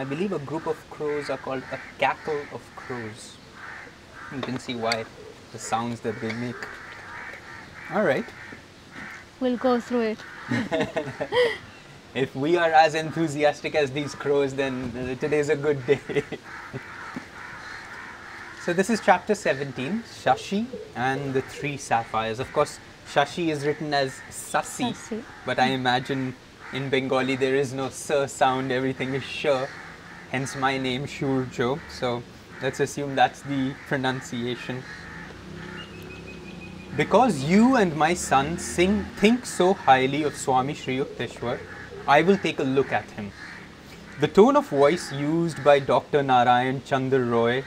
I believe a group of crows are called a cackle of crows. You can see why the sounds that they make. All right. We'll go through it. If we are as enthusiastic as these crows, then uh, today's a good day. so this is chapter 17, Shashi and the three sapphires. Of course, Shashi is written as Sasi, Sasi. but I imagine in Bengali there is no sir sound, everything is sh, hence my name Shurjo. So let's assume that's the pronunciation. Because you and my son sing, think so highly of Swami Sri Yukteswar, I will take a look at him. The tone of voice used by Dr. Narayan Chandra Roy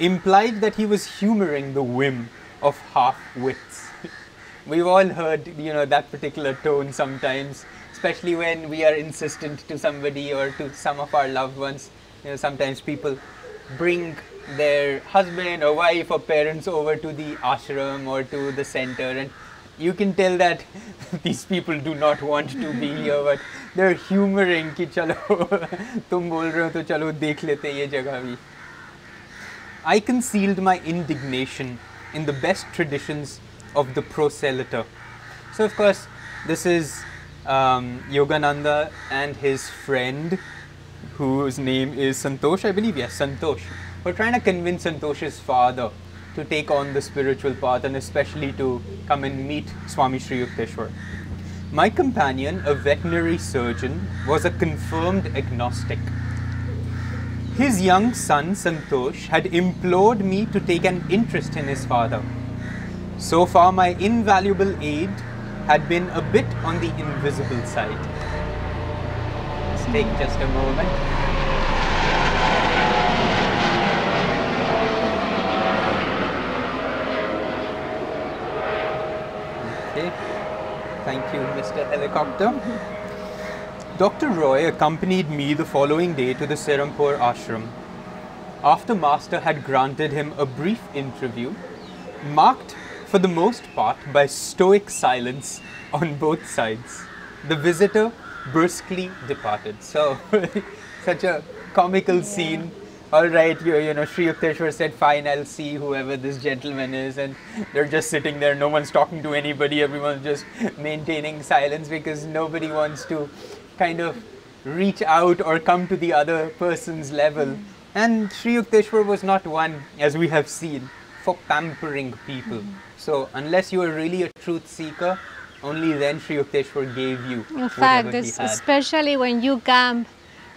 implied that he was humoring the whim of half wits. We've all heard, you know, that particular tone sometimes, especially when we are insistent to somebody or to some of our loved ones you know, sometimes people bring their husband or wife or parents over to the ashram or to the center and you can tell that these people do not want to be here but they're humoring ki chalo tum bol rahe ho to chalo dekh lete ye jagah bhi. I concealed my indignation in the best traditions of the proselyter. So of course this is um, yogananda and his friend whose name is Santosh, I believe, yes, Santosh. We're trying to convince Santosh's father to take on the spiritual path and especially to come and meet Swami Sri Yukteswar. My companion, a veterinary surgeon, was a confirmed agnostic. His young son Santosh had implored me to take an interest in his father. So far, my invaluable aid had been a bit on the invisible side. Take just a moment. Okay. Thank you, Mr. Helicopter. Dr. Roy accompanied me the following day to the Serampore ashram. After Master had granted him a brief interview, marked for the most part by stoic silence on both sides, the visitor brusquely departed. So, such a comical scene. All right, you, you know, Sri Yukteswar said, Fine, I'll see whoever this gentleman is. And they're just sitting there, no one's talking to anybody, everyone's just maintaining silence because nobody wants to kind of reach out or come to the other person's level. Mm. And Sri Yukteswar was not one, as we have seen, for pampering people. Mm. So, unless you are really a truth seeker, only then Sri Yukteswar gave you. In fact, especially when you come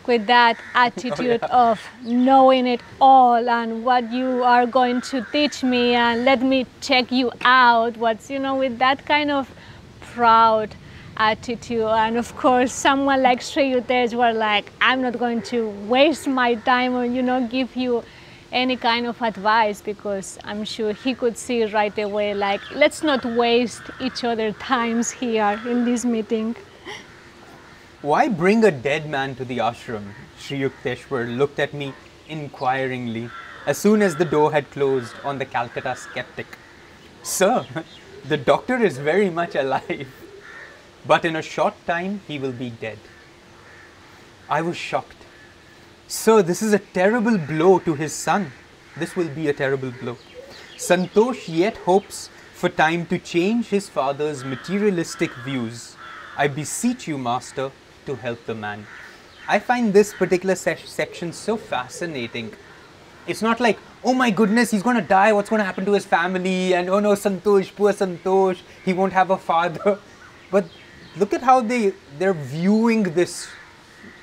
with that oh, attitude of knowing it all and what you are going to teach me and let me check you out. What's, you know, with that kind of proud attitude. And of course, someone like Sri Yukteswar like, I'm not going to waste my time or, you know, give you any kind of advice because I'm sure he could see right away, like, let's not waste each other times here in this meeting. Why bring a dead man to the ashram? Sri Yukteswar looked at me inquiringly as soon as the door had closed on the Calcutta skeptic. Sir, the doctor is very much alive, but in a short time he will be dead. I was shocked. Sir, this is a terrible blow to his son. This will be a terrible blow. Santosh yet hopes for time to change his father's materialistic views. I beseech you, Master, to help the man. I find this particular se- section so fascinating. It's not like, oh my goodness, he's to die, what's to happen to his family, and oh no, Santosh, poor Santosh, he won't have a father. But look at how they, they're viewing this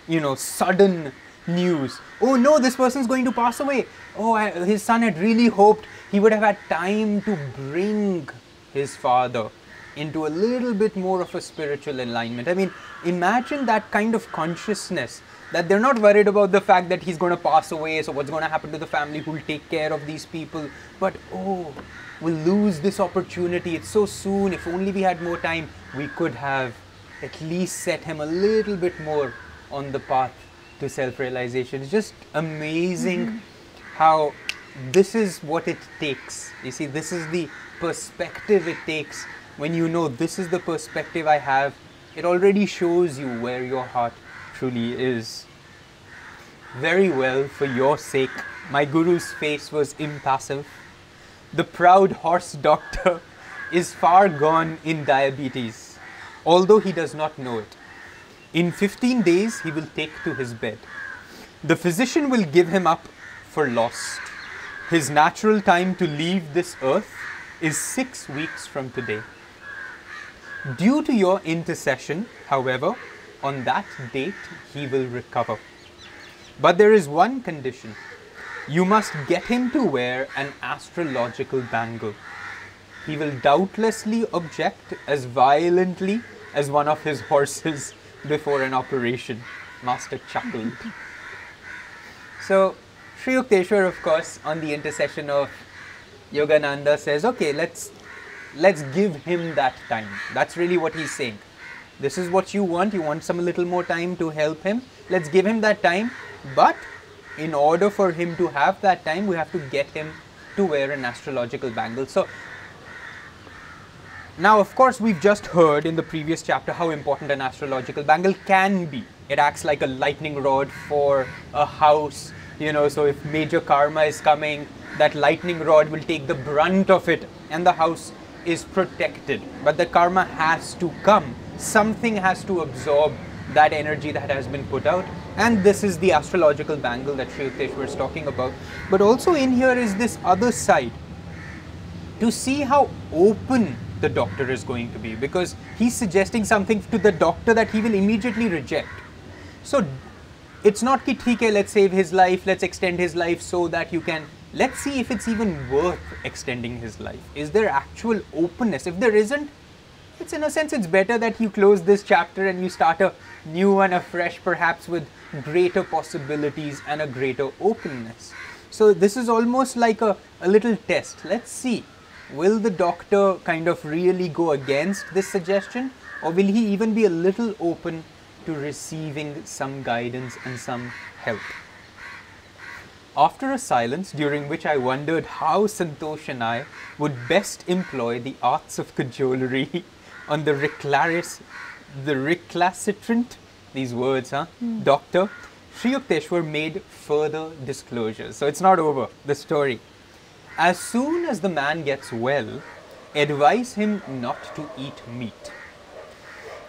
you know, sudden news. Oh no, this person's going to pass away. Oh, I, his son had really hoped he would have had time to bring his father into a little bit more of a spiritual alignment. I mean, imagine that kind of consciousness that they're not worried about the fact that he's going to pass away, so what's going to happen to the family who will take care of these people. But oh, we'll lose this opportunity. It's so soon. If only we had more time, we could have at least set him a little bit more on the path to self realization. It's just amazing mm-hmm. how this is what it takes. You see, this is the perspective it takes when you know this is the perspective I have. It already shows you where your heart truly is. Very well, for your sake. My guru's face was impassive. The proud horse doctor is far gone in diabetes, although he does not know it. In 15 days, he will take to his bed. The physician will give him up for lost. His natural time to leave this earth is six weeks from today. Due to your intercession, however, on that date he will recover. But there is one condition you must get him to wear an astrological bangle. He will doubtlessly object as violently as one of his horses before an operation. Master chuckled. So, Sri Yukteswar, of course, on the intercession of Yogananda, says, okay, let's let's give him that time. That's really what he's saying. This is what you want. You want some little more time to help him. Let's give him that time. But in order for him to have that time, we have to get him to wear an astrological bangle. So now, of course, we've just heard in the previous chapter how important an astrological bangle can be. It acts like a lightning rod for a house, you know. So if major karma is coming, that lightning rod will take the brunt of it, and the house is protected. But the karma has to come. Something has to absorb that energy that has been put out. And this is the astrological bangle that Sri Yukteswar is talking about. But also in here is this other side to see how open the doctor is going to be because he's suggesting something to the doctor that he will immediately reject. So it's not ki theek let's save his life, let's extend his life so that you can. Let's see if it's even worth extending his life. Is there actual openness? If there isn't, it's in a sense it's better that you close this chapter and you start a new one a fresh perhaps with greater possibilities and a greater openness so this is almost like a, a little test let's see will the doctor kind of really go against this suggestion or will he even be a little open to receiving some guidance and some help after a silence during which I wondered how Santosh and I would best employ the arts of cajolery on the reclaris, the recalcitrant, these words, huh? Hmm. Doctor, Sri Yukteswar made further disclosures. So it's not over, the story. As soon as the man gets well, advise him not to eat meat.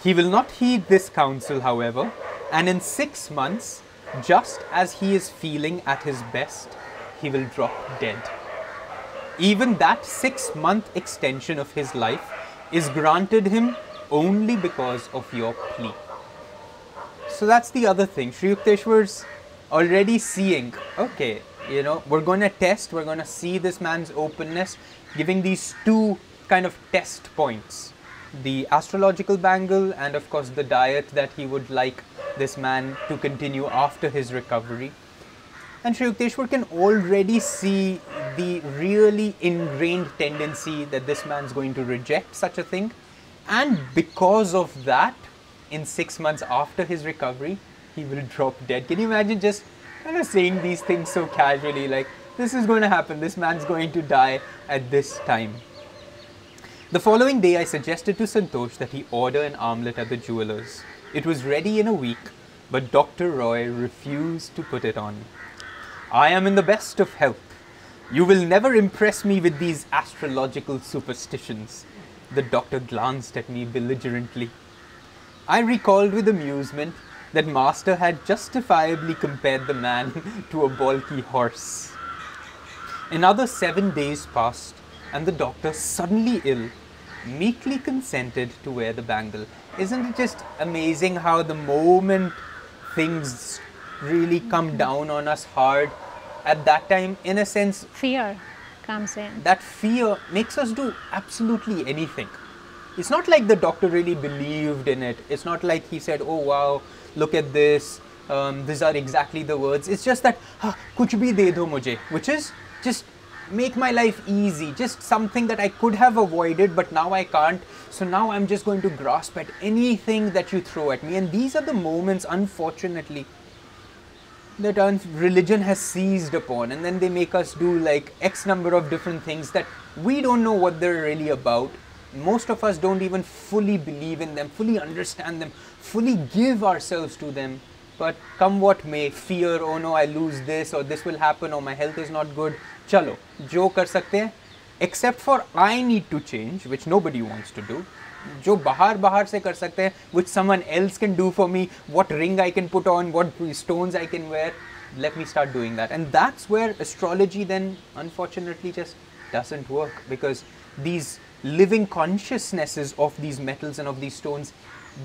He will not heed this counsel, however, and in six months, just as he is feeling at his best, he will drop dead. Even that six month extension of his life is granted him only because of your plea. So that's the other thing. Sri Yukteswar's already seeing, okay, you know, we're going to test, we're going to see this man's openness, giving these two kind of test points the astrological bangle, and of course, the diet that he would like this man to continue after his recovery. And Sri Yukteswar can already see the really ingrained tendency that this man's going to reject such a thing. And because of that, in six months after his recovery, he will drop dead. Can you imagine just kind of saying these things so casually, like, this is going to happen, this man's going to die at this time? The following day, I suggested to Santosh that he order an armlet at the jeweler's. It was ready in a week, but Dr. Roy refused to put it on. I am in the best of health. You will never impress me with these astrological superstitions. The doctor glanced at me belligerently. I recalled with amusement that Master had justifiably compared the man to a balky horse. Another seven days passed, and the doctor, suddenly ill, meekly consented to wear the bangle. Isn't it just amazing how the moment things really come mm-hmm. down on us hard, at that time, in a sense, Fear comes in. that fear makes us do absolutely anything. It's not like the doctor really believed in it. It's not like he said, "Oh wow, look at this. Um, these are exactly the words." It's just that, "Ah, "Kuch bhi de do mujhe," which is just make my life easy. Just something that I could have avoided, but now I can't. So now I'm just going to grasp at anything that you throw at me. And these are the moments, unfortunately, that religion has seized upon and then they make us do like x number of different things that we don't know what they're really about most of us don't even fully believe in them fully understand them fully give ourselves to them but come what may, fear, oh no, I lose this, or this will happen, or my health is not good. Chalo, jo kar sakte hain, except for I need to change, which nobody wants to do. जो बाहर बाहर से कर सकते हैं which someone else can do for me what ring I can put on what stones I can wear let me start doing that and that's where astrology then unfortunately just doesn't work because these living consciousnesses of these metals and of these stones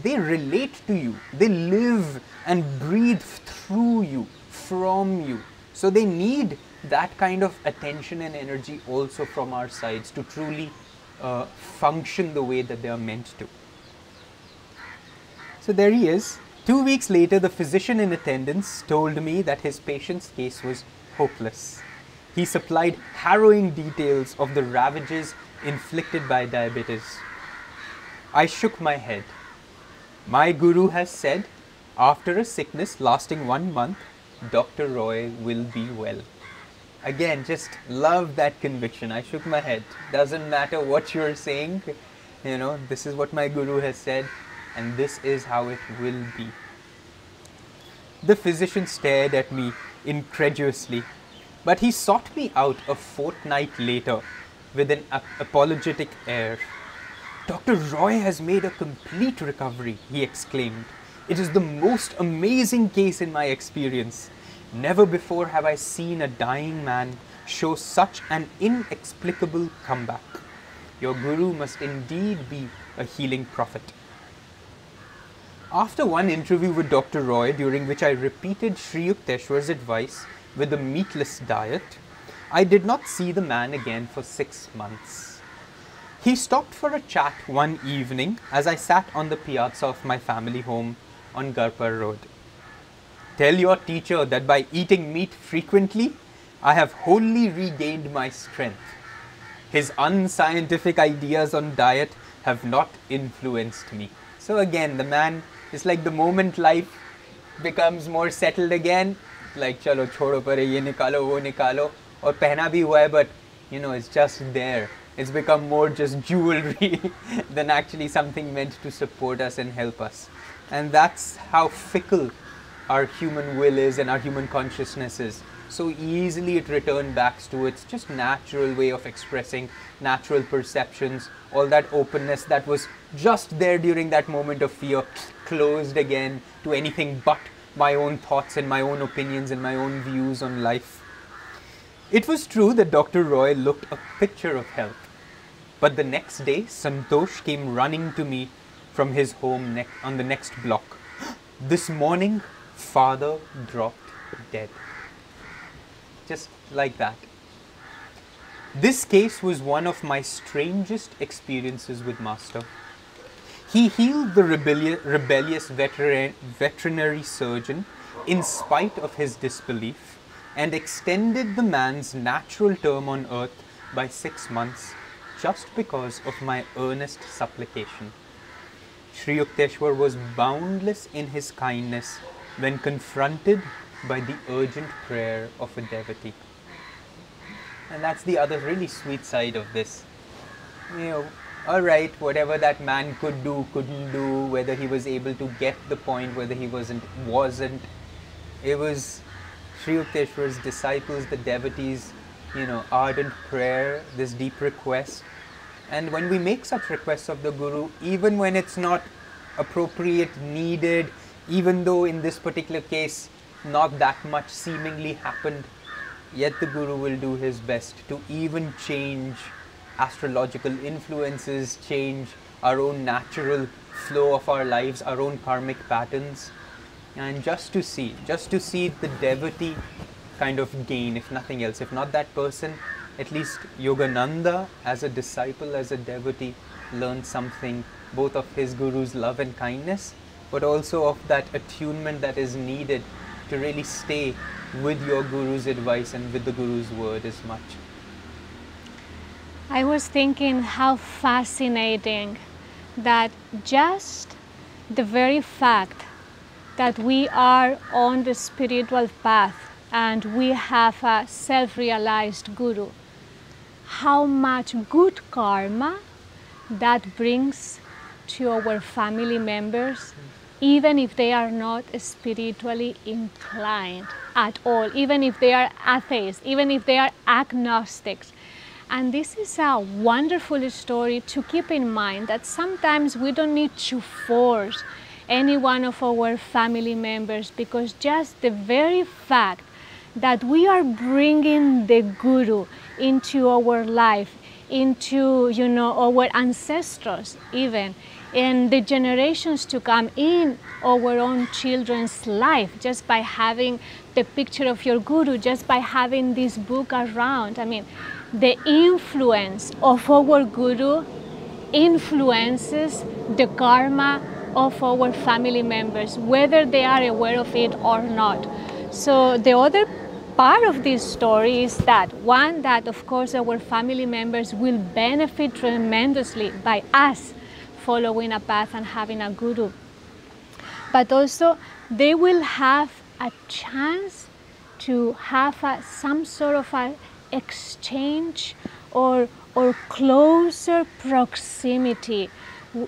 they relate to you they live and breathe through you from you so they need that kind of attention and energy also from our sides to truly uh, function the way that they are meant to. So there he is. Two weeks later, the physician in attendance told me that his patient's case was hopeless. He supplied harrowing details of the ravages inflicted by diabetes. I shook my head. My guru has said, after a sickness lasting one month, Dr. Roy will be well again, just love that conviction. I shook my head. Doesn't matter what you're saying, you know, this is what my guru has said, and this is how it will be. The physician stared at me incredulously, but he sought me out a fortnight later with an ap- apologetic air. Dr. Roy has made a complete recovery, he exclaimed. It is the most amazing case in my experience. Never before have I seen a dying man show such an inexplicable comeback. Your guru must indeed be a healing prophet. After one interview with Dr. Roy, during which I repeated Sri Yukteswar's advice with a meatless diet, I did not see the man again for six months. He stopped for a chat one evening as I sat on the piazza of my family home on Garpar Road. Tell your teacher that by eating meat frequently, I have wholly regained my strength. His unscientific ideas on diet have not influenced me. So again, the man is like the moment life becomes more settled again, like chalo chodo pare ye nikalo wo nikalo or pehna bhi hua hai but you know it's just there. It's become more just jewelry than actually something meant to support us and help us. And that's how fickle our human will is and our human consciousness is. So easily it returns back to its just natural way of expressing natural perceptions, all that openness that was just there during that moment of fear, closed again to anything but my own thoughts and my own opinions and my own views on life. It was true that Dr. Roy looked a picture of health. But the next day, Santosh came running to me from his home ne- on the next block. This morning, father dropped dead. Just like that. This case was one of my strangest experiences with Master. He healed the rebelli- rebellious veterinary surgeon in spite of his disbelief and extended the man's natural term on earth by six months just because of my earnest supplication. Sri Yukteswar was boundless in his kindness when confronted by the urgent prayer of a devotee. And that's the other really sweet side of this. You know, alright, whatever that man could do, couldn't do, whether he was able to get the point, whether he wasn't, wasn't. It was Sri Yukteswar's disciples, the devotees, you know, ardent prayer, this deep request. And when we make such requests of the Guru, even when it's not appropriate, needed, even though in this particular case not that much seemingly happened, yet the Guru will do his best to even change astrological influences, change our own natural flow of our lives, our own karmic patterns, and just to see, just to see the devotee kind of gain, if nothing else. If not that person, at least Yogananda, as a disciple, as a devotee, learned something both of his guru's love and kindness, but also of that attunement that is needed to really stay with your guru's advice and with the guru's word as much. I was thinking how fascinating that just the very fact that we are on the spiritual path and we have a self realized guru, how much good karma that brings to our family members even if they are not spiritually inclined at all, even if they are atheists, even if they are agnostics. And this is a wonderful story to keep in mind that sometimes we don't need to force any one of our family members because just the very fact that we are bringing the guru into our life into you know our ancestors even and the generations to come in our own children's life just by having the picture of your guru just by having this book around. I mean the influence of our guru influences the karma of our family members whether they are aware of it or not. So the other part of this story is that one that of course our family members will benefit tremendously by us following a path and having a guru. But also they will have a chance to have a, some sort of a exchange or or closer proximity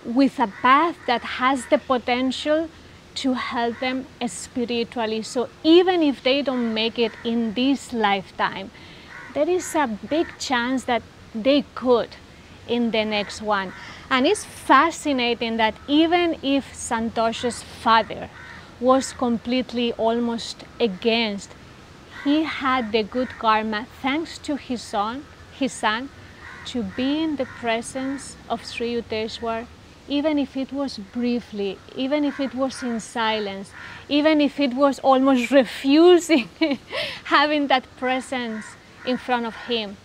with a path that has the potential to help them spiritually. So even if they don't make it in this lifetime, there is a big chance that they could in the next one. And it's fascinating that even if Santosh's father was completely almost against, he had the good karma thanks to his son, his son, to be in the presence of Sri Yukteswar even if it was briefly, even if it was in silence, even if it was almost refusing having that presence in front of him,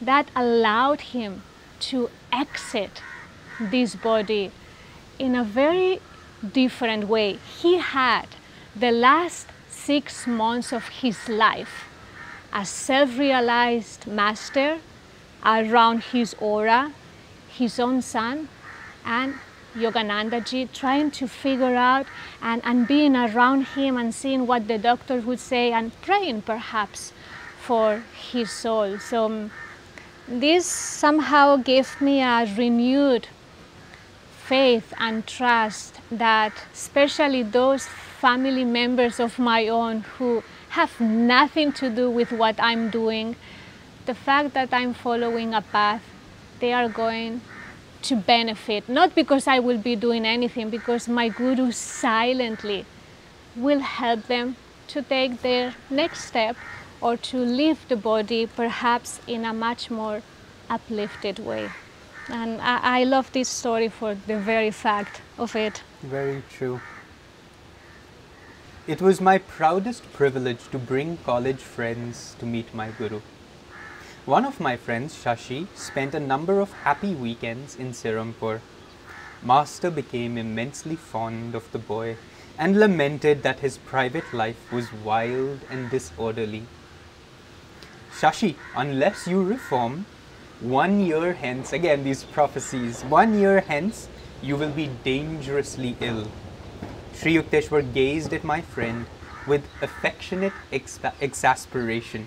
that allowed him to exit this body in a very different way. He had the last six months of his life a self realized master around his aura, his own son, and Yoganandaji, trying to figure out and, and being around him and seeing what the doctors would say and praying perhaps for his soul. So um, this somehow gave me a renewed faith and trust that especially those family members of my own who have nothing to do with what I'm doing, the fact that I'm following a path, they are going to benefit, not because I will be doing anything, because my guru silently will help them to take their next step or to leave the body perhaps in a much more uplifted way. And I, I love this story for the very fact of it. Very true. It was my proudest privilege to bring college friends to meet my guru. One of my friends, Shashi, spent a number of happy weekends in Serampore. Master became immensely fond of the boy and lamented that his private life was wild and disorderly. Shashi, unless you reform, one year hence, again these prophecies, one year hence, you will be dangerously ill. Sri Yukteswar gazed at my friend with affectionate exasperation.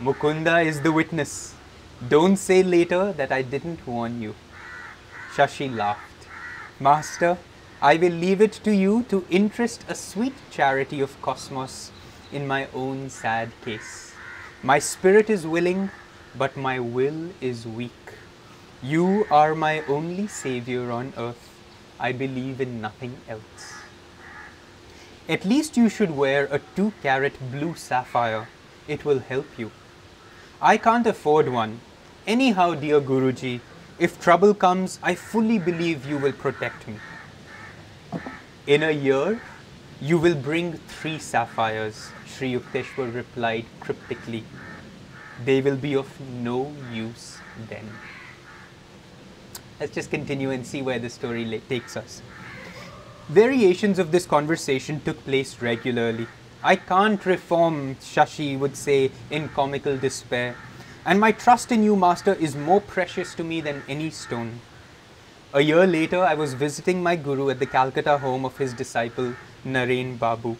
Mukunda is the witness. Don't say later that I didn't warn you. Shashi laughed. Master, I will leave it to you to interest a sweet charity of cosmos in my own sad case. My spirit is willing, but my will is weak. You are my only savior on earth. I believe in nothing else. At least you should wear a two carat blue sapphire. It will help you. I can't afford one. Anyhow, dear Guruji, if trouble comes, I fully believe you will protect me. In a year, you will bring three sapphires, Sri Yukteswar replied cryptically. They will be of no use then. Let's just continue and see where the story takes us. Variations of this conversation took place regularly. I can't reform, Shashi would say in comical despair, and my trust in you, Master, is more precious to me than any stone. A year later, I was visiting my Guru at the Calcutta home of his disciple, Naren Babu.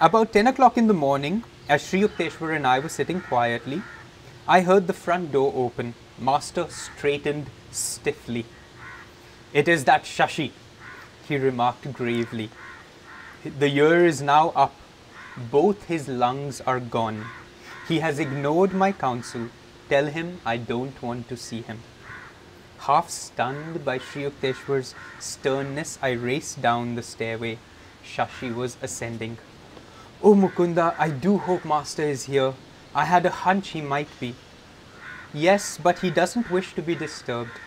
About 10 o'clock in the morning, as Sri Yukteswar and I were sitting quietly, I heard the front door open. Master straightened stiffly. It is that Shashi, he remarked gravely. The year is now up. Both his lungs are gone. He has ignored my counsel. Tell him I don't want to see him. Half stunned by Sri Yukteswar's sternness, I raced down the stairway. Shashi was ascending. Oh Mukunda, I do hope Master is here. I had a hunch he might be. Yes, but he doesn't wish to be disturbed.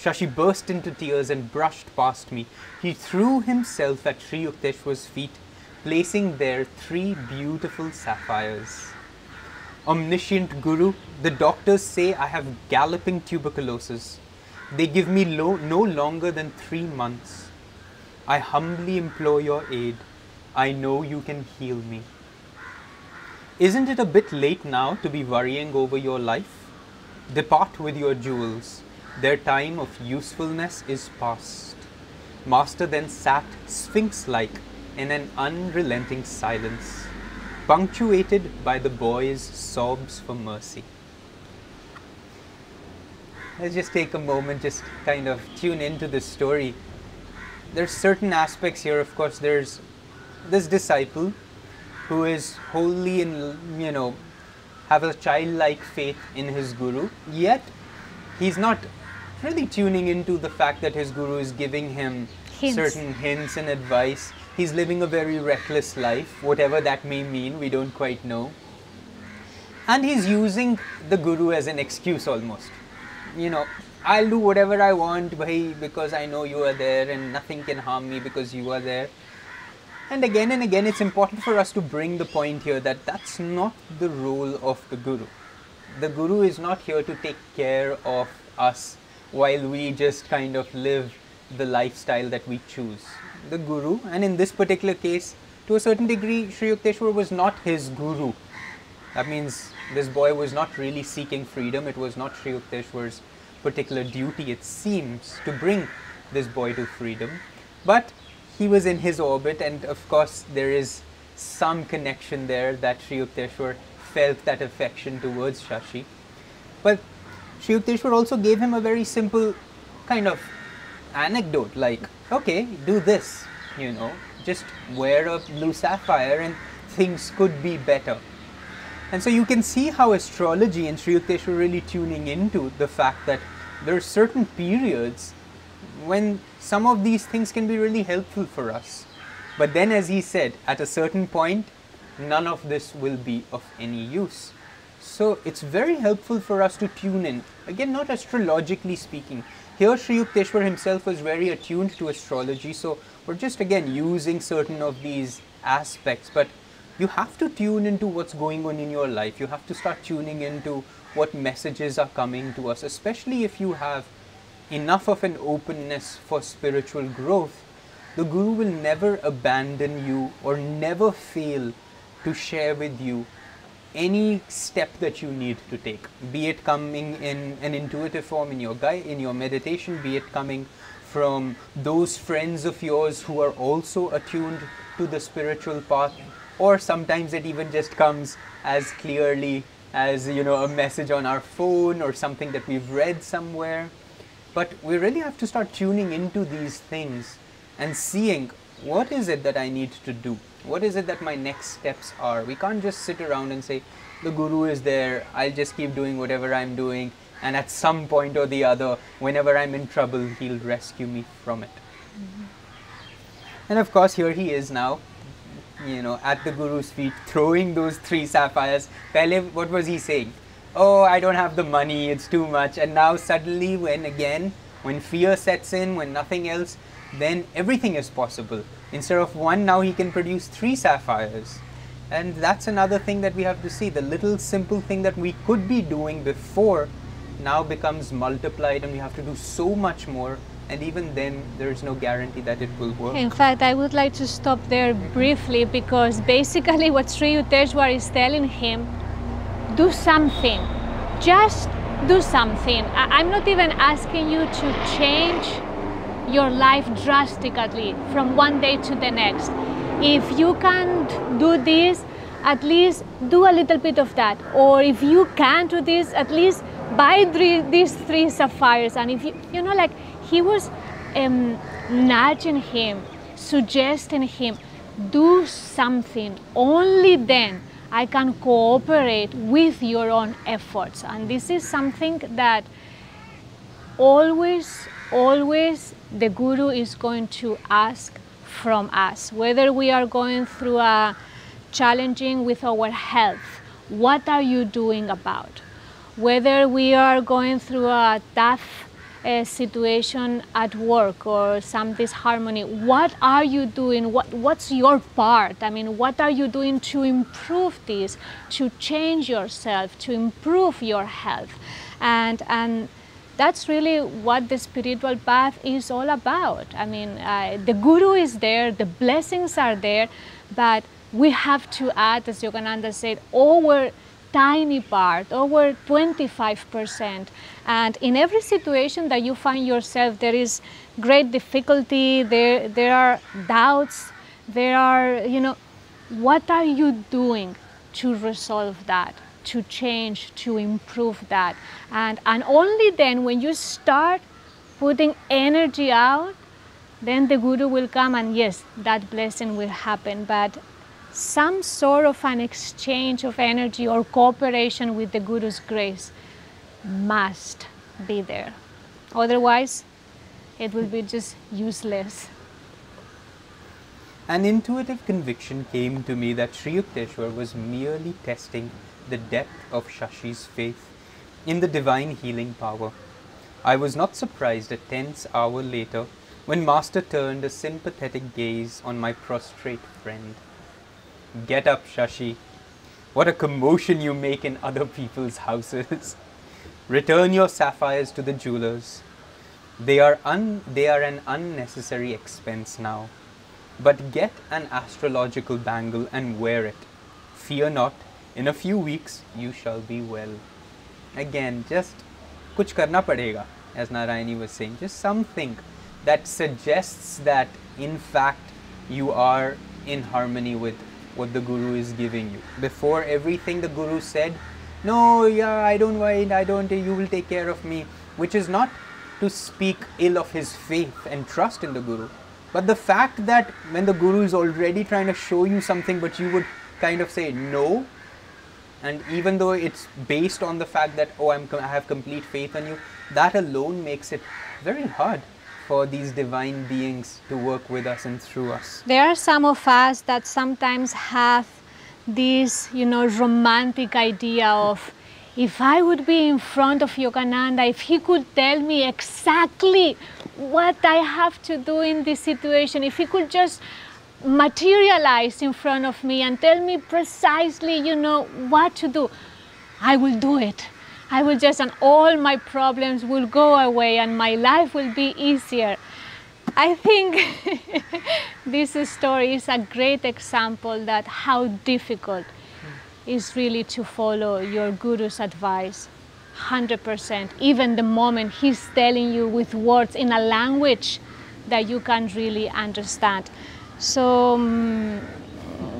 Shashi burst into tears and brushed past me. He threw himself at Sri Yukteswar's feet, placing there three beautiful sapphires. Omniscient Guru, the doctors say I have galloping tuberculosis. They give me lo- no longer than three months. I humbly implore your aid. I know you can heal me. Isn't it a bit late now to be worrying over your life? Depart with your jewels. Their time of usefulness is past. Master then sat sphinx like in an unrelenting silence, punctuated by the boy's sobs for mercy. Let's just take a moment, just kind of tune into this story. There's certain aspects here, of course, there's this disciple who is wholly in, you know, have a childlike faith in his guru, yet he's not really tuning into the fact that his guru is giving him Hints. certain hints and advice. He's living a very reckless life, whatever that may mean, we don't quite know. And he's using the guru as an excuse almost. You know, I'll do whatever I want bhai, because I know you are there and nothing can harm me because you are there. And again and again, it's important for us to bring the point here that that's not the role of the Guru. The Guru is not here to take care of us while we just kind of live the lifestyle that we choose. The Guru, and in this particular case, to a certain degree, Sri Yukteswar was not his Guru. That means this boy was not really seeking freedom. It was not Sri Yukteswar's particular duty, it seems, to bring this boy to freedom. But he was in his orbit, and of course, there is some connection there that Sri Yukteswar felt that affection towards Shashi. But Sri Yukteswar also gave him a very simple kind of anecdote like, okay, do this, you know, just wear a blue sapphire and things could be better. And so you can see how astrology and Sri Yukteswar really tuning into the fact that there are certain periods when some of these things can be really helpful for us. But then, as he said, at a certain point, none of this will be of any use. So it's very helpful for us to tune in. Again, not astrologically speaking. Here, Sri Yukteswar himself was very attuned to astrology, so we're just again using certain of these aspects. But you have to tune into what's going on in your life. You have to start tuning into what messages are coming to us, especially if you have enough of an openness for spiritual growth. The Guru will never abandon you or never fail to share with you any step that you need to take, be it coming in an intuitive form in your guide, in your meditation, be it coming from those friends of yours who are also attuned to the spiritual path, or sometimes it even just comes as clearly as you know a message on our phone or something that we've read somewhere. But we really have to start tuning into these things and seeing what is it that I need to do? What is it that my next steps are? We can't just sit around and say, the guru is there, I'll just keep doing whatever I'm doing, and at some point or the other, whenever I'm in trouble, he'll rescue me from it. And of course, here he is now, you know, at the guru's feet, throwing those three sapphires. Pehle, what was he saying? Oh, I don't have the money, it's too much. And now, suddenly, when again, when fear sets in, when nothing else, then everything is possible. Instead of one, now he can produce three sapphires. And that's another thing that we have to see. The little simple thing that we could be doing before now becomes multiplied, and we have to do so much more. And even then, there is no guarantee that it will work. In fact, I would like to stop there briefly because basically what Sri Yukteswar is telling him, do something. Just do something. I- I'm not even asking you to change your life drastically from one day to the next. If you can't do this, at least do a little bit of that. Or if you can't do this, at least buy three, these three sapphires. And if you, you know, like he was um, nudging him, suggesting him, do something. Only then I can cooperate with your own efforts. And this is something that always, always the Guru is going to ask from us. Whether we are going through a challenging with our health, what are you doing about? Whether we are going through a tough uh, situation at work or some disharmony, what are you doing? What, what's your part? I mean, what are you doing to improve this, to change yourself, to improve your health? And, and that's really what the spiritual path is all about. I mean, uh, the guru is there, the blessings are there, but we have to add, as Yogananda said, our tiny part, over 25%. And in every situation that you find yourself, there is great difficulty, there, there are doubts, there are, you know, what are you doing to resolve that, to change, to improve that? And, and only then when you start putting energy out, then the Guru will come and yes, that blessing will happen. But some sort of an exchange of energy or cooperation with the Guru's grace must be there. Otherwise, it will be just useless. An intuitive conviction came to me that Sri Yukteswar was merely testing the depth of Shashi's faith in the divine healing power. I was not surprised a tense hour later when Master turned a sympathetic gaze on my prostrate friend. Get up, Shashi. What a commotion you make in other people's houses. Return your sapphires to the jewelers. They are, un- they are an unnecessary expense now. But get an astrological bangle and wear it. Fear not, in a few weeks you shall be well. Again, just kuch karna padega, as Narayani was saying. Just something that suggests that in fact you are in harmony with what the Guru is giving you. Before everything the Guru said, no, yeah, I don't mind, I don't, you will take care of me, which is not to speak ill of his faith and trust in the Guru. But the fact that when the Guru is already trying to show you something, but you would kind of say no, and even though it's based on the fact that, oh, I'm, I have complete faith in you, that alone makes it very hard for these divine beings to work with us and through us. There are some of us that sometimes have this, you know, romantic idea of if I would be in front of Yogananda, if he could tell me exactly what I have to do in this situation, if he could just materialize in front of me and tell me precisely, you know, what to do, I will do it. I will just, and all my problems will go away and my life will be easier. I think this story is a great example that how difficult is really to follow your guru's advice 100% even the moment he's telling you with words in a language that you can really understand so um,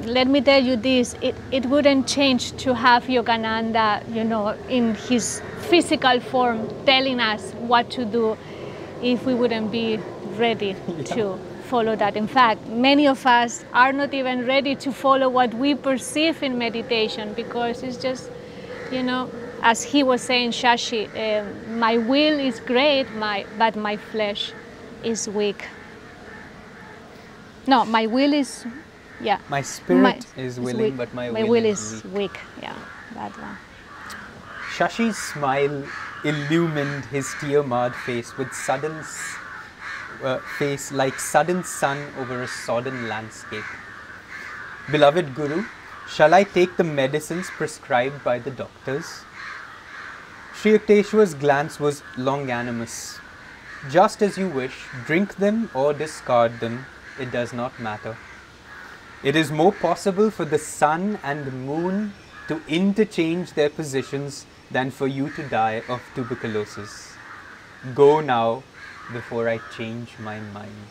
let me tell you this it, it wouldn't change to have yogananda you know in his physical form telling us what to do if we wouldn't be ready yeah. to follow that. In fact, many of us are not even ready to follow what we perceive in meditation because it's just, you know, as he was saying, Shashi, uh, my will is great, my, but my flesh is weak. No, my will is, yeah. My spirit my, is willing, but my, my will, will is, is weak. weak. Yeah, that one. Shashi's smile illumined his tear-marred face with sudden uh, face like sudden sun over a sodden landscape. Beloved Guru, shall I take the medicines prescribed by the doctors? Sri Yukteswar's glance was longanimous. Just as you wish, drink them or discard them, it does not matter. It is more possible for the sun and moon to interchange their positions than for you to die of tuberculosis. Go now before I change my mind.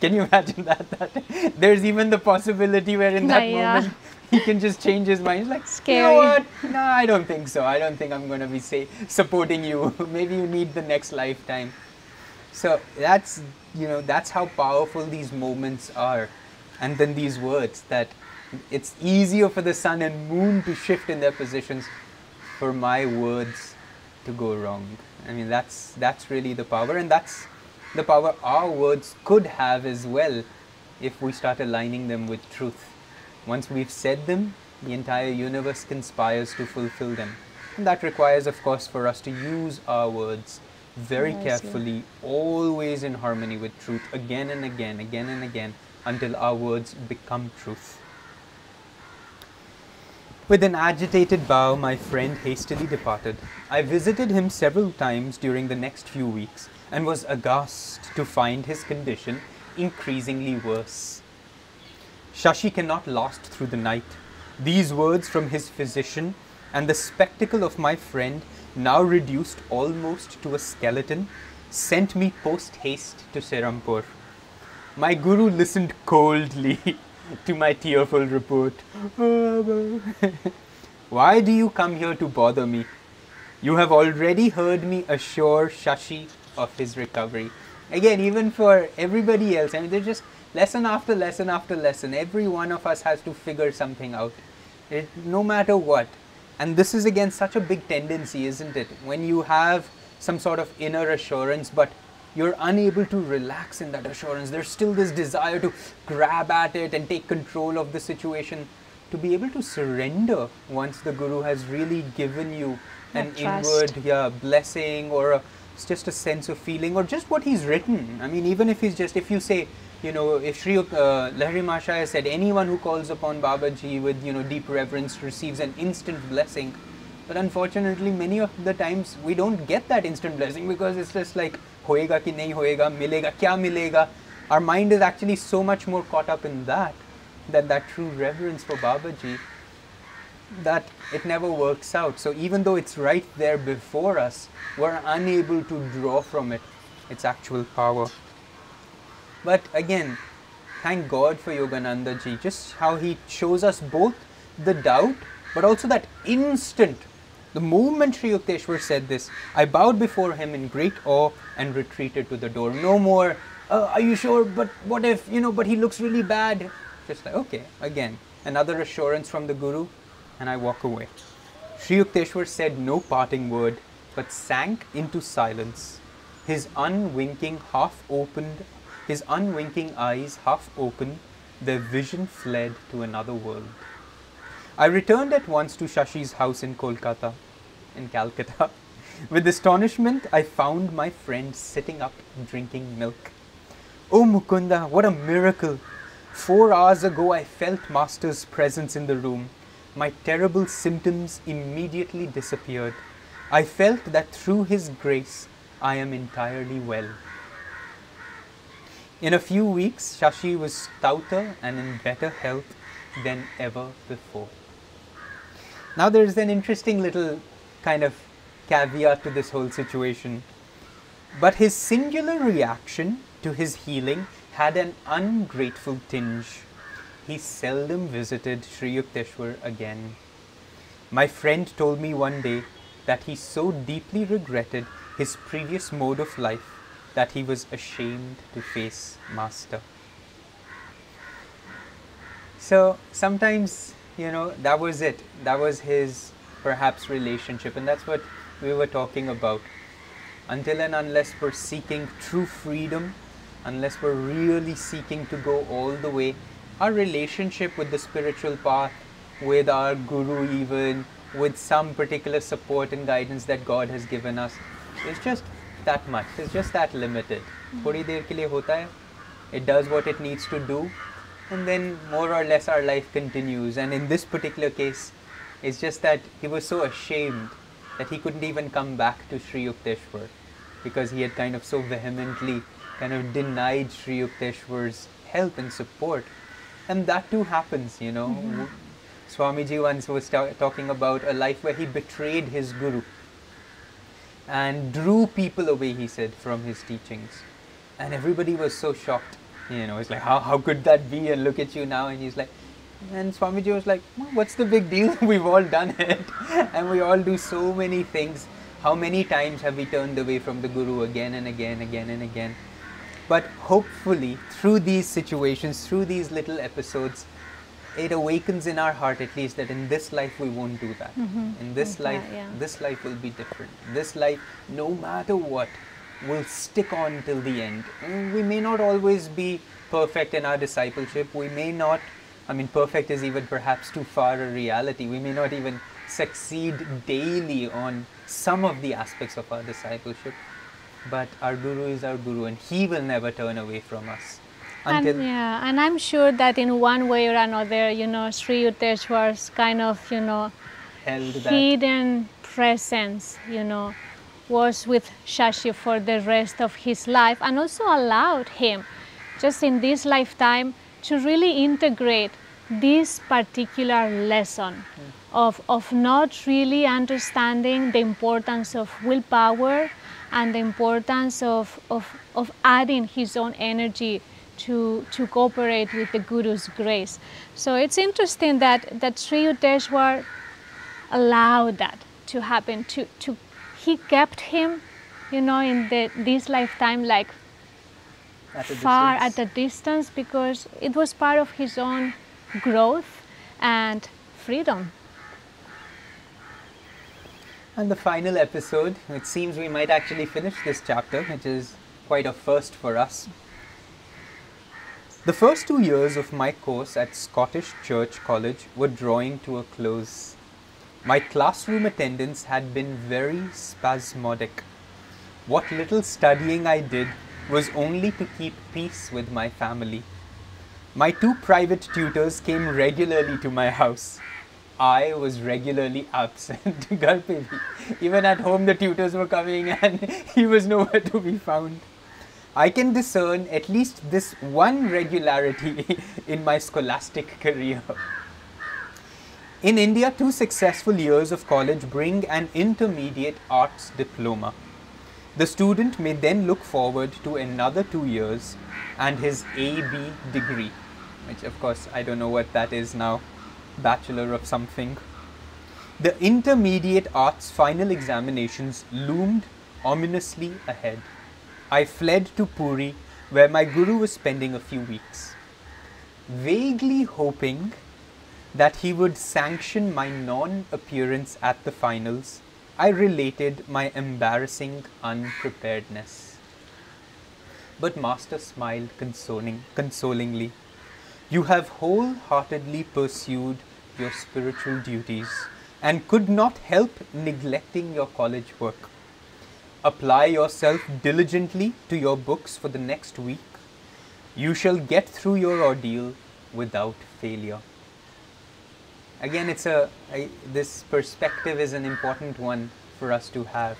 Can you imagine that? that there's even the possibility where in that moment he can just change his mind. He's like, Scary. you know what? No, I don't think so. I don't think I'm going to be say, supporting you. Maybe you need the next lifetime. So that's you know, that's how powerful these moments are. And then these words that it's easier for the sun and moon to shift in their positions for my words to go wrong. I mean, that's, that's really the power, and that's the power our words could have as well if we start aligning them with truth. Once we've said them, the entire universe conspires to fulfill them. And that requires, of course, for us to use our words very carefully, always in harmony with truth, again and again, again and again, until our words become truth. With an agitated bow, my friend hastily departed. I visited him several times during the next few weeks and was aghast to find his condition increasingly worse. Shashi cannot last through the night. These words from his physician and the spectacle of my friend, now reduced almost to a skeleton, sent me post haste to Serampore. My guru listened coldly to my tearful report. Why do you come here to bother me? You have already heard me assure Shashi of his recovery. Again, even for everybody else, I mean, there's just lesson after lesson after lesson. Every one of us has to figure something out, it, no matter what. And this is again such a big tendency, isn't it? When you have some sort of inner assurance, but you're unable to relax in that assurance. There's still this desire to grab at it and take control of the situation. To be able to surrender once the Guru has really given you an inward yeah, blessing or a, it's just a sense of feeling or just what he's written. I mean, even if he's just, if you say, you know, if Sri uh, Lahiri Mahashaya said, anyone who calls upon Babaji with, you know, deep reverence receives an instant blessing. But unfortunately, many of the times we don't get that instant blessing because it's just like, hoega ki nahi hoega, milega, kya milega. Our mind is actually so much more caught up in that than that true reverence for Babaji that it never works out. So even though it's right there before us, we're unable to draw from it its actual power. But again, thank God for Yogananda ji, just how he shows us both the doubt, but also that instant. The moment Sri Yukteswar said this, I bowed before him in great awe and retreated to the door. No more, uh, are you sure? But what if, you know, but he looks really bad. Just like, okay, again, another assurance from the Guru, and I walk away. Sri Yukteswar said no parting word, but sank into silence. His unwinking, half opened, his unwinking eyes half open, their vision fled to another world. I returned at once to Shashi's house in Kolkata, in Calcutta. With astonishment, I found my friend sitting up drinking milk. Oh Mukunda, what a miracle! Four hours ago, I felt Master's presence in the room. My terrible symptoms immediately disappeared. I felt that through His grace, I am entirely well. In a few weeks, Shashi was stouter and in better health than ever before. Now, there's an interesting little kind of caveat to this whole situation. But his singular reaction to his healing had an ungrateful tinge. He seldom visited Sri Yukteswar again. My friend told me one day that he so deeply regretted his previous mode of life that he was ashamed to face Master. So sometimes, you know, that was it. That was his perhaps relationship, and that's what we were talking about. Until and unless we're seeking true freedom, unless we're really seeking to go all the way, our relationship with the spiritual path, with our guru, even with some particular support and guidance that God has given us, is just that much. It's just that limited. थोड़ी देर के लिए होता है. It does what it needs to do, and then more or less our life continues. And in this particular case, it's just that he was so ashamed that he couldn't even come back to Sri Yukteswar because he had kind of so vehemently kind of denied Sri Yukteswar's help and support. And that too happens, you know. Swamiji once was ta- talking about a life where he betrayed his guru and drew people away, he said, from his teachings. And everybody was so shocked. You know, it's like, how, how could that be? And look at you now. And he's like, and Swamiji was like, what's the big deal? We've all done it. and we all do so many things. How many times have we turned away from the Guru again and again, again and again? But hopefully, through these situations, through these little episodes, it awakens in our heart at least that in this life we won't do that. In this Okay, life, yeah. this life will be different. This life, no matter what, will stick on till the end. Mm, We may not always be perfect in our discipleship. We may not, I mean, perfect is even perhaps too far a reality. We may not even succeed daily on some of the aspects of our discipleship. But our Guru is our Guru and He will never turn away from us. And, yeah, and I'm sure that in one way or another, you know, Sri Yukteswar's kind of, you know, held that. hidden presence, you know, was with Shashi for the rest of his life and also allowed him, just in this lifetime, to really integrate this particular lesson hmm. of, of not really understanding the importance of willpower and the importance of, of, of adding his own energy to, to cooperate with the Guru's grace. So it's interesting that, that Sri Yukteswar allowed that to happen to to he kept him you know in the this lifetime like at far distance. at a distance because it was part of his own growth and freedom And the final episode, it seems we might actually finish this chapter, which is quite a first for us. The first two years of my course at Scottish Church College were drawing to a close. My classroom attendance had been very spasmodic. What little studying I did was only to keep peace with my family. My two private tutors came regularly to my house. I was regularly absent. Galpevi. Even at home, the tutors were coming and he was nowhere to be found. I can discern at least this one regularity in my scholastic career. In India, two successful years of college bring an intermediate arts diploma. The student may then look forward to another two years and his AB degree, which, of course, I don't know what that is now, Bachelor of something. The intermediate arts final examinations loomed ominously ahead. I fled to Puri, where my guru was spending a few weeks, vaguely hoping that he would sanction my non appearance at the finals. I related my embarrassing unpreparedness. But Master smiled consoling, consolingly. You have wholeheartedly pursued your spiritual duties and could not help neglecting your college work. Apply yourself diligently to your books for the next week. You shall get through your ordeal without failure. Again, it's a, I this perspective is an important one for us to have.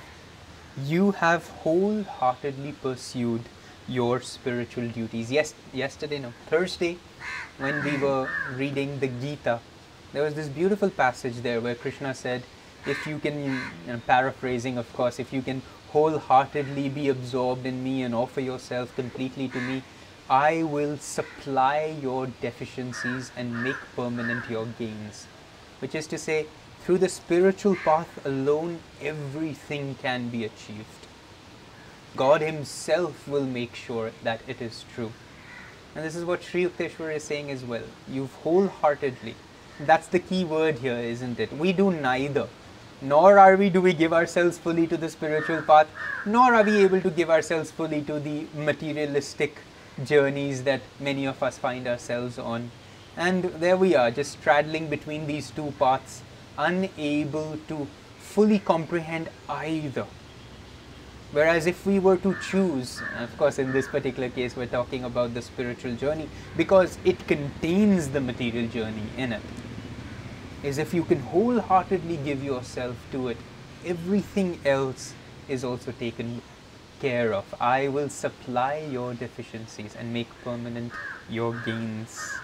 You have wholeheartedly pursued your spiritual duties. Yes, yesterday, no, Thursday, when we were reading the Gita, there was this beautiful passage there where Krishna said, if you can, you know, paraphrasing of course, if you can wholeheartedly be absorbed in me and offer yourself completely to me, I will supply your deficiencies and make permanent your gains. Which is to say, through the spiritual path alone, everything can be achieved. God Himself will make sure that it is true. And this is what Sri Yukteswar is saying as well. You've wholeheartedly, that's the key word here, isn't it? We do neither. Nor are we do we give ourselves fully to the spiritual path, nor are we able to give ourselves fully to the materialistic journeys that many of us find ourselves on. And there we are, just straddling between these two paths, unable to fully comprehend either. Whereas if we were to choose, of course, in this particular case, we're talking about the spiritual journey because it contains the material journey in it Is if you can wholeheartedly give yourself to it, everything else is also taken care of. I will supply your deficiencies and make permanent your gains.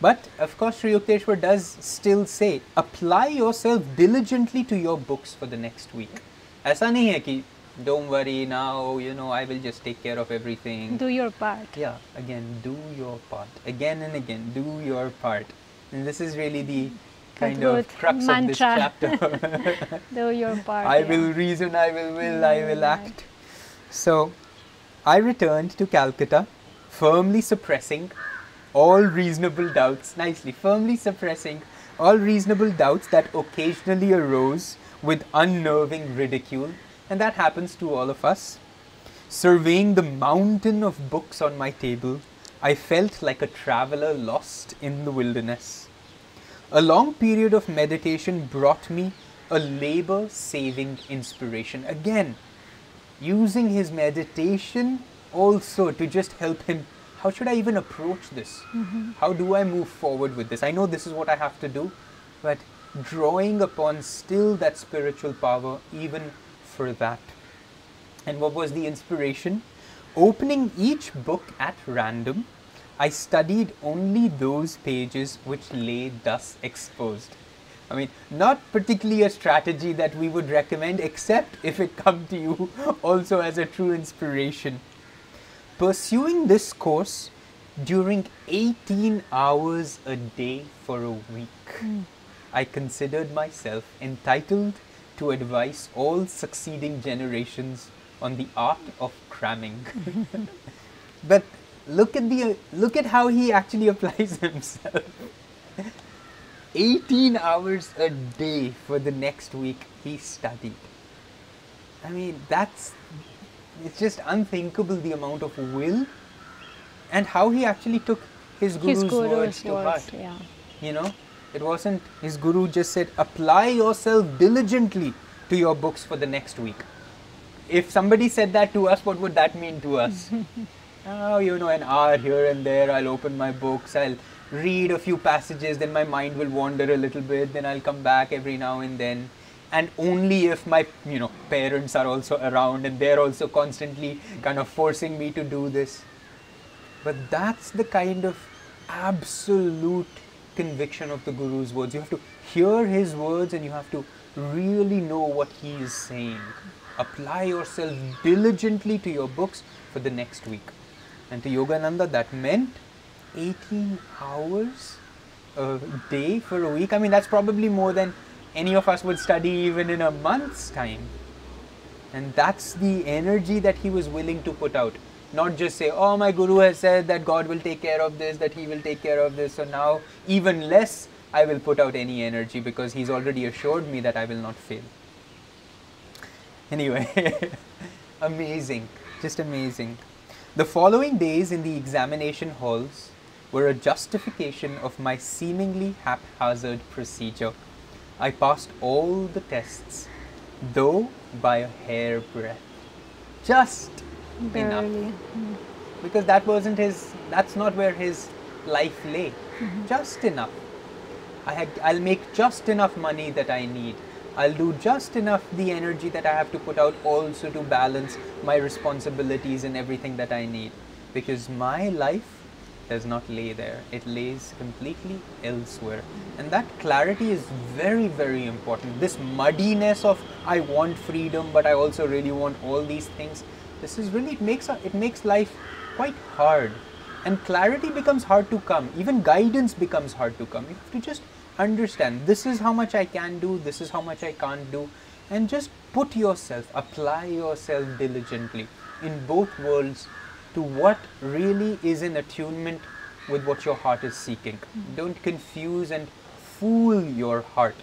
But of course, Sri Yukteswar does still say, apply yourself diligently to your books for the next week. ऐसा नहीं है कि don't worry now, you know, I will just take care of everything. do your part Yeah, again, do your part. Again and again, do your part. And this is really the kind of crux of this chapter. do your part I yeah. will reason, I will will, I will mm, act. So, I returned to Calcutta, firmly suppressing all reasonable doubts, nicely, firmly suppressing all reasonable doubts that occasionally arose with unnerving ridicule, and that happens to all of us. Surveying the mountain of books on my table, I felt like a traveler lost in the wilderness. A long period of meditation brought me a labor saving inspiration. Again, using his meditation also to just help him. How should I even approach this? Mm-hmm. How do I move forward with this? I know this is what I have to do, but drawing upon still that spiritual power, even for that. And what was the inspiration? Opening each book at random, I studied only those pages which lay thus exposed. I mean, not particularly a strategy that we would recommend, except if it come to you also as a true inspiration. Pursuing this course during 18 hours a day for a week, hmm. I considered myself entitled to advise all succeeding generations on the art of cramming. but look at the look at how he actually applies himself. 18 hours a day for the next week he studied. I mean, that's it's just unthinkable the amount of will and how he actually took his guru's, His guru's words to heart. yeah. You know, it wasn't his guru just said, apply yourself diligently to your books for the next week. If somebody said that to us, what would that mean to us? oh, you know, an hour here and there, I'll open my books, I'll read a few passages, then my mind will wander a little bit, then I'll come back every now and then. And only if my, you know, parents are also around and they're also constantly kind of forcing me to do this. But that's the kind of absolute conviction of the Guru's words. You have to hear his words and you have to really know what he is saying. Apply yourself diligently to your books for the next week. And to Yogananda, that meant 18 hours a day for a week. I mean, that's probably more than any of us would study even in a month's time. And that's the energy that he was willing to put out. Not just say, oh, my guru has said that God will take care of this, that he will take care of this, so now even less I will put out any energy because he's already assured me that I will not fail. Anyway, amazing, just amazing. The following days in the examination halls were a justification of my seemingly haphazard procedure. I passed all the tests, though by a hairbreadth. Just enough. Barely. Because that wasn't his, that's not where his life lay. Mm-hmm. Just enough. I had, I'll make just enough money that I need. I'll do just enough the energy that I have to put out also to balance my responsibilities and everything that I need. Because my life does not lay there, it lays completely elsewhere. And that clarity is very, very important. This muddiness of I want freedom, but I also really want all these things. This is really it makes it makes life quite hard, and clarity becomes hard to come. Even guidance becomes hard to come. You have to just understand this is how much I can do, this is how much I can't do, and just put yourself, apply yourself diligently in both worlds to what really is in attunement with what your heart is seeking. Hmm. Don't confuse and fool your heart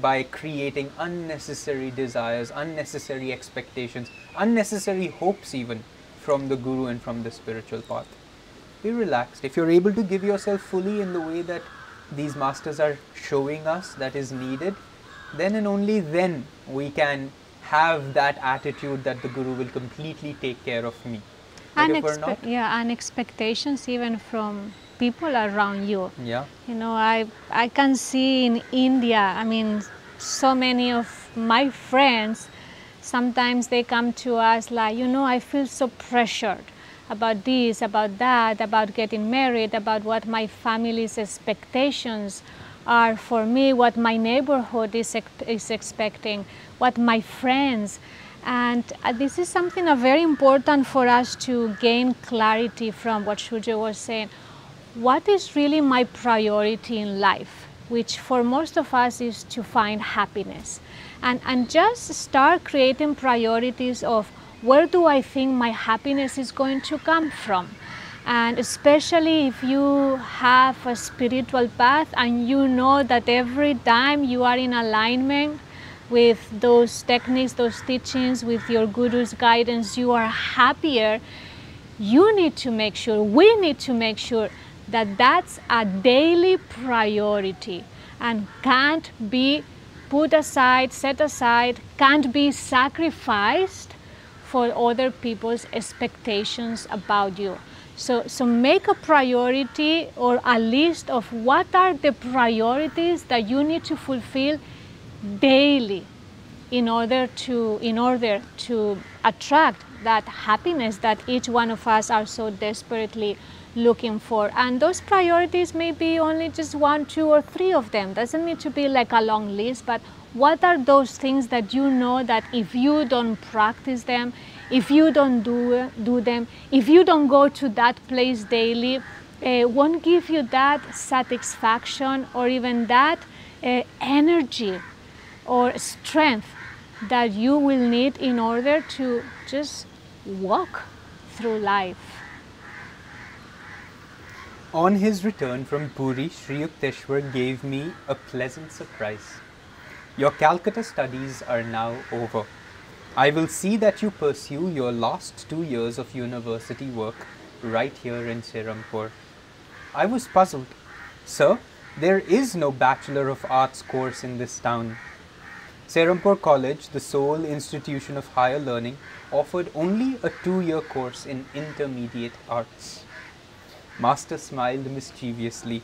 by creating unnecessary desires, unnecessary expectations, unnecessary hopes, even from the Guru and from the spiritual path. Be relaxed. If you're able to give yourself fully in the way that these masters are showing us that is needed, then and only then we can have that attitude that the Guru will completely take care of me. But And not, yeah, and expectations even from people around you. yeah, You know, I I can see in India. I mean, so many of my friends. Sometimes they come to us like, you know, I feel so pressured about this, about that, about getting married, about what my family's expectations are for me, what my neighborhood is, is expecting, what my friends. And uh, this is something uh, very important for us to gain clarity from what Shujo was saying. What is really my priority in life? Which for most of us is to find happiness. And, and just start creating priorities of where do I think my happiness is going to come from? And especially if you have a spiritual path and you know that every time you are in alignment with those techniques, those teachings, with your guru's guidance, you are happier. You need to make sure, we need to make sure that that's a daily priority and can't be put aside, set aside, can't be sacrificed for other people's expectations about you. So, so make a priority or a list of what are the priorities that you need to fulfill daily in order to in order to attract that happiness that each one of us are so desperately looking for and those priorities may be only just one two or three of them doesn't need to be like a long list but what are those things that you know that if you don't practice them if you don't do, do them, if you don't go to that place daily, uh, won't give you that satisfaction or even that uh, energy or strength that you will need in order to just walk through life. On his return from Puri, Sri Yukteswar gave me a pleasant surprise. Your Calcutta studies are now over. I will see that you pursue your last two years of university work right here in Serampore. I was puzzled. Sir, there is no Bachelor of Arts course in this town. Serampore College, the sole institution of higher learning, offered only a two year course in intermediate arts. Master smiled mischievously.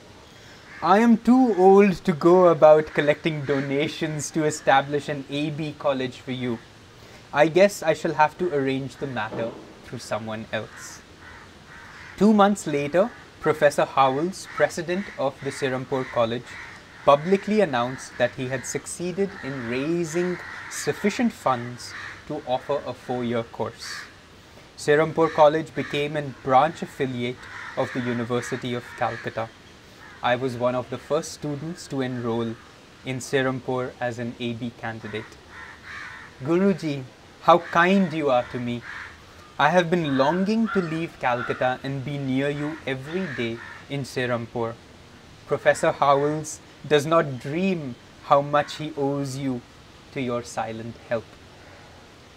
I am too old to go about collecting donations to establish an AB college for you. I guess I shall have to arrange the matter through someone else. Two months later, Professor Howells, president of the Serampore College, publicly announced that he had succeeded in raising sufficient funds to offer a four year course. Serampore College became a branch affiliate of the University of Calcutta. I was one of the first students to enroll in Serampore as an AB candidate. Guruji, how kind you are to me. I have been longing to leave Calcutta and be near you every day in Serampore. Professor Howells does not dream how much he owes you to your silent help.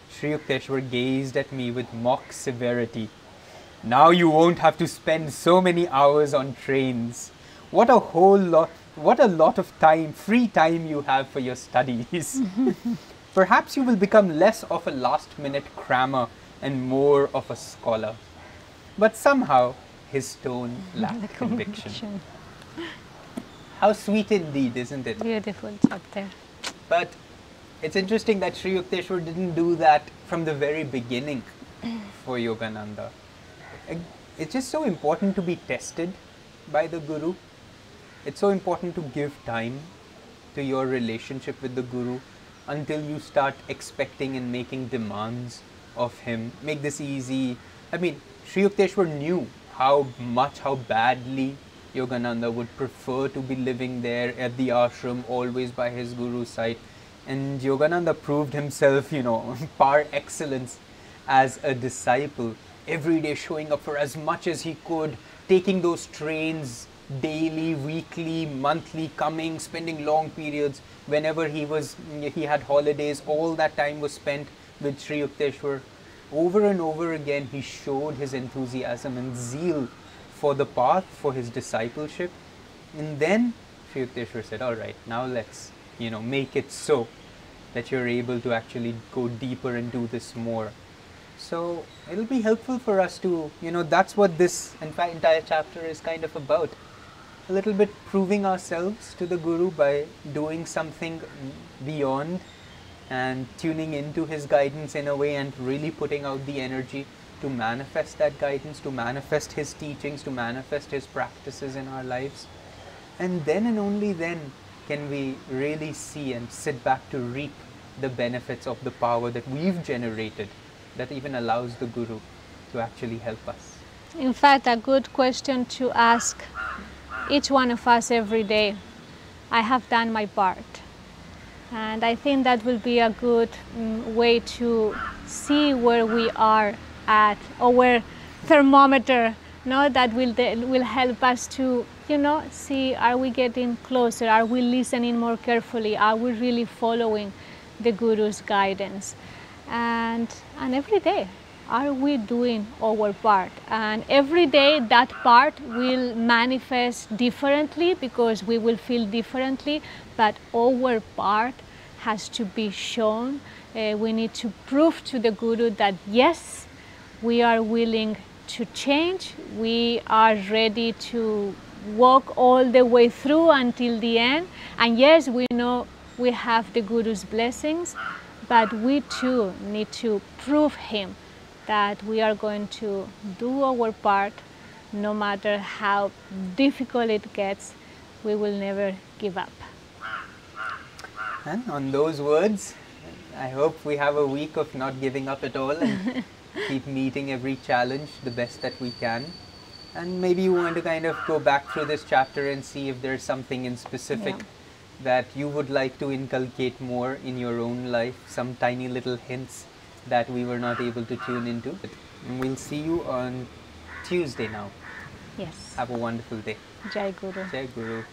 Sri Yukteswar gazed at me with mock severity. Now you won't have to spend so many hours on trains. What a whole lot, what a lot of time, free time you have for your studies. perhaps you will become less of a last minute crammer and more of a scholar. But somehow his tone lacked conviction. How sweet indeed, isn't it? Beautiful chapter. But it's interesting that Sri Yukteswar didn't do that from the very beginning for Yogananda. It's just so important to be tested by the Guru. It's so important to give time to your relationship with the Guru until you start expecting and making demands of him. Make this easy. I mean, Sri Yukteswar knew how much, how badly Yogananda would prefer to be living there at the ashram, always by his guru's side. And Yogananda proved himself, you know, par excellence as a disciple, every day showing up for as much as he could, taking those trains daily, weekly, monthly, coming, spending long periods. Whenever he was, he had holidays. All that time was spent with Sri Yukteswar. Over and over again, he showed his enthusiasm and zeal for the path, for his discipleship. And then Sri Yukteswar said, "All right, now let's, you know, make it so that you're able to actually go deeper and do this more." So it'll be helpful for us to, you know, that's what this entire chapter is kind of about a little bit proving ourselves to the Guru by doing something beyond and tuning into his guidance in a way and really putting out the energy to manifest that guidance, to manifest his teachings, to manifest his practices in our lives. And then and only then can we really see and sit back to reap the benefits of the power that we've generated that even allows the Guru to actually help us. In fact, a good question to ask each one of us every day, I have done my part. And I think that will be a good um, way to see where we are at, our thermometer, no, that will will help us to, you know, see are we getting closer, are we listening more carefully, are we really following the guru's guidance, and and every day are we doing our part? And every day that part will manifest differently because we will feel differently but our part has to be shown. Uh, we need to prove to the guru that yes we are willing to change. We are ready to walk all the way through until the end. And yes we know we have the guru's blessings but we too need to prove him that we are going to do our part no matter how difficult it gets we will never give up And on those words, I hope we have a week of not giving up at all and keep meeting every challenge the best that we can. And maybe you want to kind of go back through this chapter and see if there's something in specific Yeah. that you would like to inculcate more in your own life, some tiny little hints that we were not able to tune into. And we'll see you on Tuesday now. yes Have a wonderful day. jai guru Jai Guru.